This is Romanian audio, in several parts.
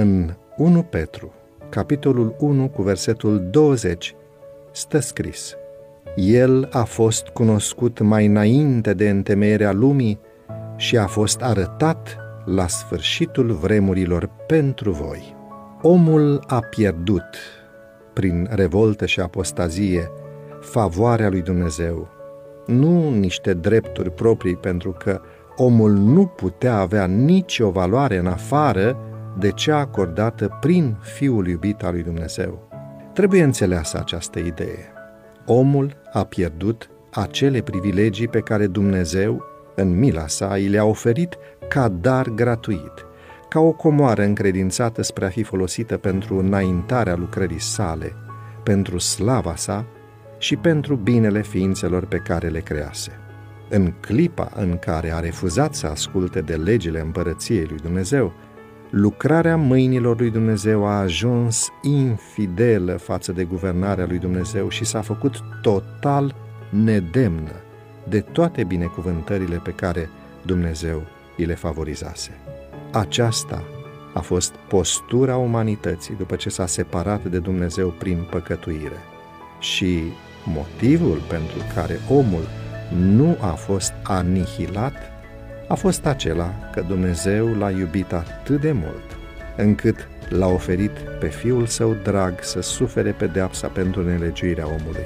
În 1 Petru, capitolul 1 cu versetul 20, stă scris El a fost cunoscut mai înainte de întemeierea lumii și a fost arătat la sfârșitul vremurilor pentru voi. Omul a pierdut, prin revoltă și apostazie, favoarea lui Dumnezeu, nu niște drepturi proprii, pentru că omul nu putea avea nicio valoare în afară de cea acordată prin Fiul iubit al lui Dumnezeu. Trebuie înțeleasă această idee. Omul a pierdut acele privilegii pe care Dumnezeu, în mila sa, îi le-a oferit ca dar gratuit, ca o comoară încredințată spre a fi folosită pentru înaintarea lucrării sale, pentru slava sa și pentru binele ființelor pe care le crease. În clipa în care a refuzat să asculte de legile împărăției lui Dumnezeu, lucrarea mâinilor lui Dumnezeu a ajuns infidelă față de guvernarea lui Dumnezeu și s-a făcut total nedemnă de toate binecuvântările pe care Dumnezeu îi le favorizase. Aceasta a fost postura umanității după ce s-a separat de Dumnezeu prin păcătuire. Și motivul pentru care omul nu a fost anihilat a fost acela că Dumnezeu l-a iubit atât de mult, încât l-a oferit pe Fiul Său drag să sufere pedeapsa pentru nelegiuirea omului.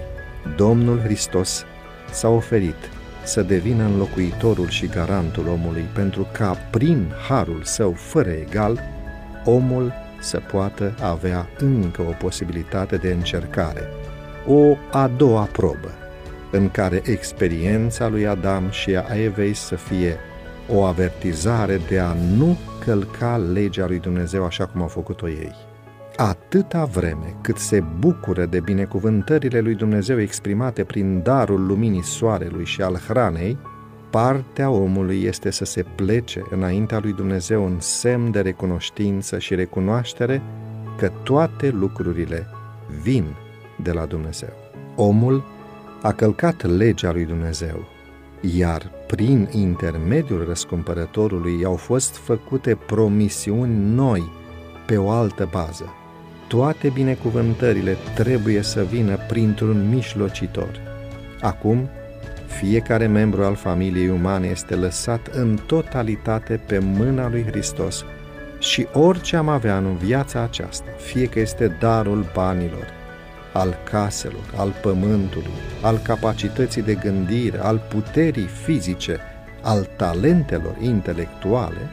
Domnul Hristos s-a oferit să devină înlocuitorul și garantul omului pentru ca, prin harul său fără egal, omul să poată avea încă o posibilitate de încercare, o a doua probă, în care experiența lui Adam și a Evei să fie o avertizare de a nu călca legea lui Dumnezeu așa cum au făcut-o ei. Atâta vreme cât se bucură de binecuvântările lui Dumnezeu exprimate prin darul luminii soarelui și al hranei, partea omului este să se plece înaintea lui Dumnezeu în semn de recunoștință și recunoaștere că toate lucrurile vin de la Dumnezeu. Omul a călcat legea lui Dumnezeu, iar prin intermediul răscumpărătorului au fost făcute promisiuni noi pe o altă bază. Toate binecuvântările trebuie să vină printr-un mijlocitor. Acum, fiecare membru al familiei umane este lăsat în totalitate pe mâna lui Hristos și orice am avea în viața aceasta, fie că este darul banilor, al caselor, al pământului, al capacității de gândire, al puterii fizice, al talentelor intelectuale,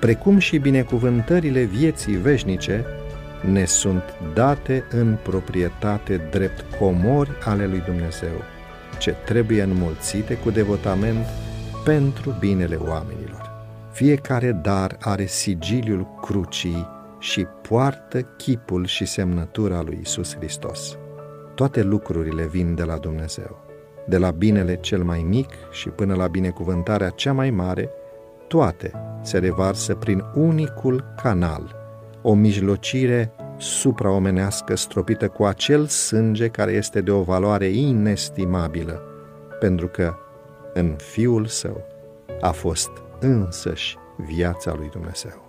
precum și binecuvântările vieții veșnice, ne sunt date în proprietate drept comori ale lui Dumnezeu, ce trebuie înmulțite cu devotament pentru binele oamenilor. Fiecare dar are sigiliul crucii și poartă chipul și semnătura lui Isus Hristos. Toate lucrurile vin de la Dumnezeu. De la binele cel mai mic și până la binecuvântarea cea mai mare, toate se revarsă prin unicul canal, o mijlocire supraomenească stropită cu acel sânge care este de o valoare inestimabilă, pentru că în Fiul Său a fost însăși viața lui Dumnezeu.